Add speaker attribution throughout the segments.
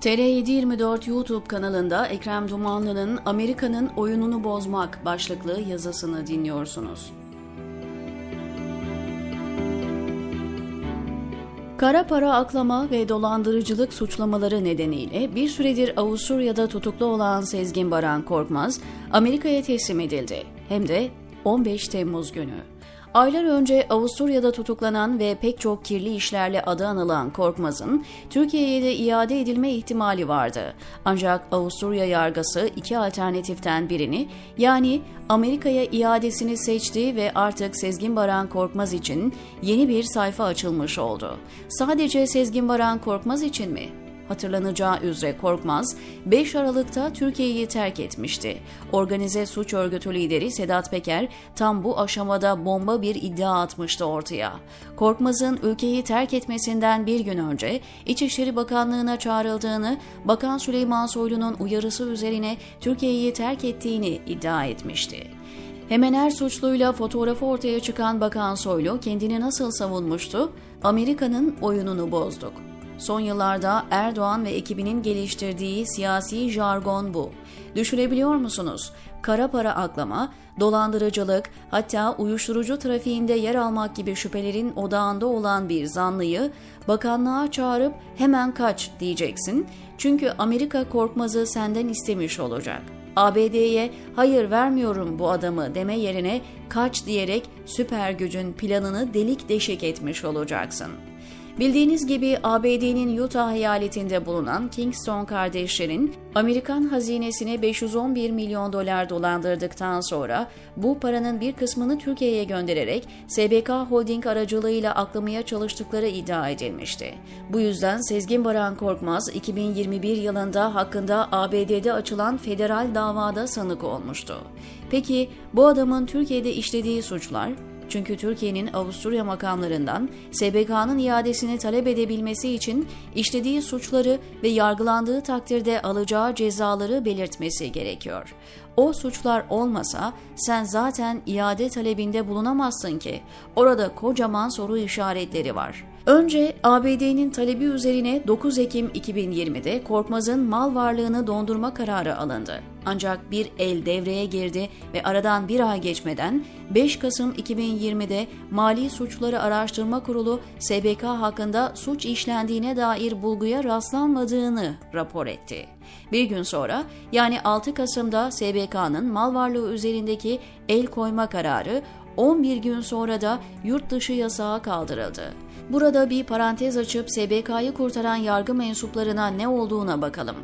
Speaker 1: TR724 YouTube kanalında Ekrem Dumanlı'nın Amerika'nın oyununu bozmak başlıklı yazısını dinliyorsunuz. Kara para aklama ve dolandırıcılık suçlamaları nedeniyle bir süredir Avusturya'da tutuklu olan Sezgin Baran Korkmaz, Amerika'ya teslim edildi. Hem de 15 Temmuz günü. Aylar önce Avusturya'da tutuklanan ve pek çok kirli işlerle adı anılan Korkmaz'ın Türkiye'ye de iade edilme ihtimali vardı. Ancak Avusturya yargısı iki alternatiften birini yani Amerika'ya iadesini seçti ve artık Sezgin Baran Korkmaz için yeni bir sayfa açılmış oldu. Sadece Sezgin Baran Korkmaz için mi? Hatırlanacağı üzere Korkmaz 5 Aralık'ta Türkiye'yi terk etmişti. Organize suç örgütü lideri Sedat Peker tam bu aşamada bomba bir iddia atmıştı ortaya. Korkmaz'ın ülkeyi terk etmesinden bir gün önce İçişleri Bakanlığı'na çağrıldığını, Bakan Süleyman Soylu'nun uyarısı üzerine Türkiye'yi terk ettiğini iddia etmişti. Hemen her suçluyla fotoğrafı ortaya çıkan Bakan Soylu kendini nasıl savunmuştu? Amerika'nın oyununu bozduk. Son yıllarda Erdoğan ve ekibinin geliştirdiği siyasi jargon bu. Düşünebiliyor musunuz? Kara para aklama, dolandırıcılık, hatta uyuşturucu trafiğinde yer almak gibi şüphelerin odağında olan bir zanlıyı bakanlığa çağırıp hemen kaç diyeceksin. Çünkü Amerika korkmazı senden istemiş olacak. ABD'ye hayır vermiyorum bu adamı deme yerine kaç diyerek süper gücün planını delik deşik etmiş olacaksın. Bildiğiniz gibi ABD'nin Utah eyaletinde bulunan Kingston kardeşlerin Amerikan hazinesine 511 milyon dolar dolandırdıktan sonra bu paranın bir kısmını Türkiye'ye göndererek SBK Holding aracılığıyla aklamaya çalıştıkları iddia edilmişti. Bu yüzden Sezgin Baran Korkmaz 2021 yılında hakkında ABD'de açılan federal davada sanık olmuştu. Peki bu adamın Türkiye'de işlediği suçlar çünkü Türkiye'nin Avusturya makamlarından SBK'nın iadesini talep edebilmesi için işlediği suçları ve yargılandığı takdirde alacağı cezaları belirtmesi gerekiyor. O suçlar olmasa sen zaten iade talebinde bulunamazsın ki. Orada kocaman soru işaretleri var. Önce ABD'nin talebi üzerine 9 Ekim 2020'de Korkmaz'ın mal varlığını dondurma kararı alındı. Ancak bir el devreye girdi ve aradan bir ay geçmeden 5 Kasım 2020'de Mali Suçları Araştırma Kurulu SBK hakkında suç işlendiğine dair bulguya rastlanmadığını rapor etti. Bir gün sonra yani 6 Kasım'da SBK'nın mal varlığı üzerindeki el koyma kararı 11 gün sonra da yurt dışı yasağı kaldırıldı. Burada bir parantez açıp SBK'yı kurtaran yargı mensuplarına ne olduğuna bakalım.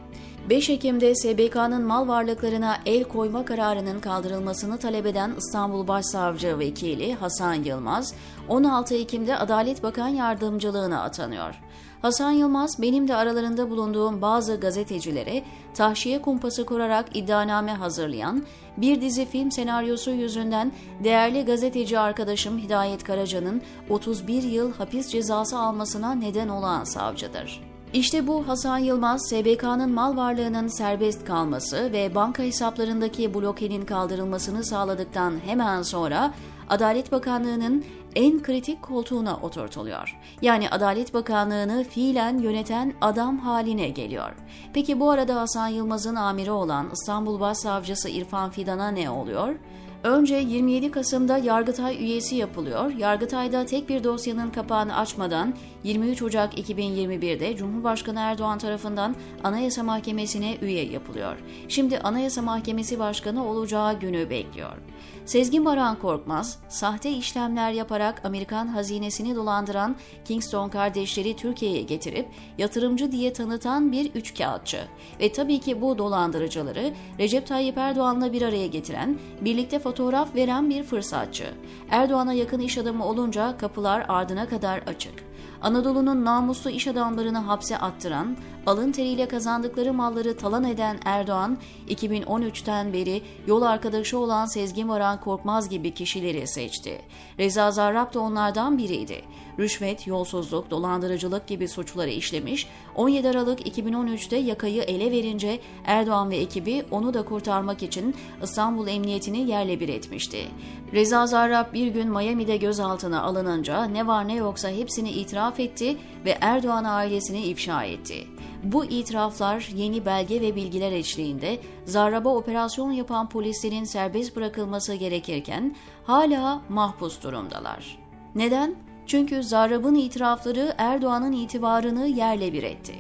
Speaker 1: 5 Ekim'de SBK'nın mal varlıklarına el koyma kararının kaldırılmasını talep eden İstanbul Başsavcı Vekili Hasan Yılmaz, 16 Ekim'de Adalet Bakan Yardımcılığına atanıyor. Hasan Yılmaz benim de aralarında bulunduğum bazı gazetecilere tahşiye kumpası kurarak iddianame hazırlayan, bir dizi film senaryosu yüzünden değerli gazeteci arkadaşım Hidayet Karaca'nın 31 yıl hapis cezası almasına neden olan savcıdır. İşte bu Hasan Yılmaz, SBK'nın mal varlığının serbest kalması ve banka hesaplarındaki blokenin kaldırılmasını sağladıktan hemen sonra Adalet Bakanlığı'nın en kritik koltuğuna oturtuluyor. Yani Adalet Bakanlığı'nı fiilen yöneten adam haline geliyor. Peki bu arada Hasan Yılmaz'ın amiri olan İstanbul Başsavcısı İrfan Fidan'a ne oluyor? Önce 27 Kasım'da Yargıtay üyesi yapılıyor. Yargıtay'da tek bir dosyanın kapağını açmadan 23 Ocak 2021'de Cumhurbaşkanı Erdoğan tarafından Anayasa Mahkemesi'ne üye yapılıyor. Şimdi Anayasa Mahkemesi Başkanı olacağı günü bekliyor. Sezgin Baran Korkmaz, sahte işlemler yaparak Amerikan hazinesini dolandıran Kingston kardeşleri Türkiye'ye getirip yatırımcı diye tanıtan bir üçkağıtçı. Ve tabii ki bu dolandırıcıları Recep Tayyip Erdoğan'la bir araya getiren, birlikte fotoğraf veren bir fırsatçı. Erdoğan'a yakın iş adamı olunca kapılar ardına kadar açık. Anadolu'nun namuslu iş adamlarını hapse attıran, alın teriyle kazandıkları malları talan eden Erdoğan, 2013'ten beri yol arkadaşı olan Sezgin Varan Korkmaz gibi kişileri seçti. Reza Zarrab da onlardan biriydi. rüşvet, yolsuzluk, dolandırıcılık gibi suçları işlemiş, 17 Aralık 2013'te yakayı ele verince Erdoğan ve ekibi onu da kurtarmak için İstanbul Emniyetini yerle bir etmişti. Reza Zarrab bir gün Miami'de gözaltına alınınca ne var ne yoksa hepsini itiraf etti ve Erdoğan ailesini ifşa etti. Bu itiraflar yeni belge ve bilgiler eşliğinde Zarrab'a operasyon yapan polislerin serbest bırakılması gerekirken hala mahpus durumdalar. Neden? Çünkü Zarrab'ın itirafları Erdoğan'ın itibarını yerle bir etti.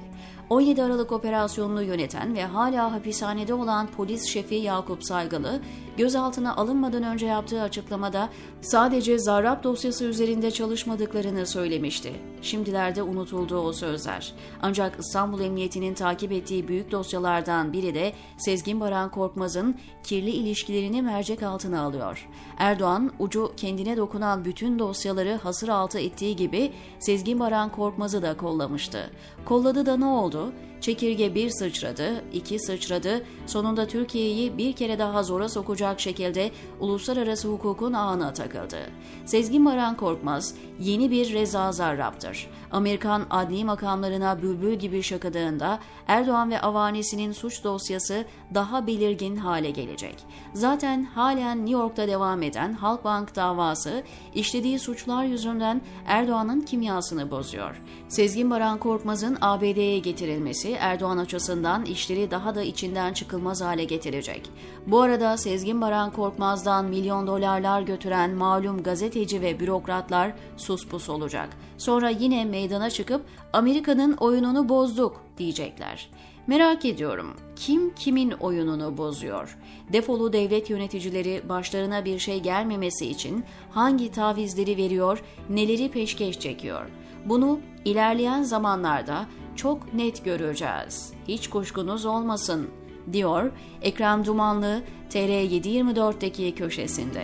Speaker 1: 17 Aralık operasyonunu yöneten ve hala hapishanede olan polis şefi Yakup Saygalı, gözaltına alınmadan önce yaptığı açıklamada sadece Zarrab dosyası üzerinde çalışmadıklarını söylemişti. Şimdilerde unutuldu o sözler. Ancak İstanbul Emniyeti'nin takip ettiği büyük dosyalardan biri de Sezgin Baran Korkmaz'ın kirli ilişkilerini mercek altına alıyor. Erdoğan ucu kendine dokunan bütün dosyaları hasır altı ettiği gibi Sezgin Baran Korkmaz'ı da kollamıştı. Kolladı da ne oldu? Çekirge bir sıçradı, iki sıçradı, sonunda Türkiye'yi bir kere daha zora sokacak şekilde uluslararası hukukun ağına takıldı. Sezgin Baran Korkmaz yeni bir Reza Zarrab'dır. Amerikan adli makamlarına bülbül gibi şakadığında Erdoğan ve avanesinin suç dosyası daha belirgin hale gelecek. Zaten halen New York'ta devam eden Halkbank davası işlediği suçlar yüzünden Erdoğan'ın kimyasını bozuyor. Sezgin Baran Korkmaz'ın ABD'ye getirilmesi Erdoğan açısından işleri daha da içinden çıkılmaz hale getirecek. Bu arada Sezgin Baran Korkmaz'dan milyon dolarlar götüren malum gazeteci ve bürokratlar suspus olacak. Sonra yine meydana çıkıp Amerika'nın oyununu bozduk diyecekler. Merak ediyorum kim kimin oyununu bozuyor? Defolu devlet yöneticileri başlarına bir şey gelmemesi için hangi tavizleri veriyor, neleri peşkeş çekiyor? Bunu ilerleyen zamanlarda çok net göreceğiz. Hiç kuşkunuz olmasın, diyor Ekrem Dumanlı TR724'deki köşesinde.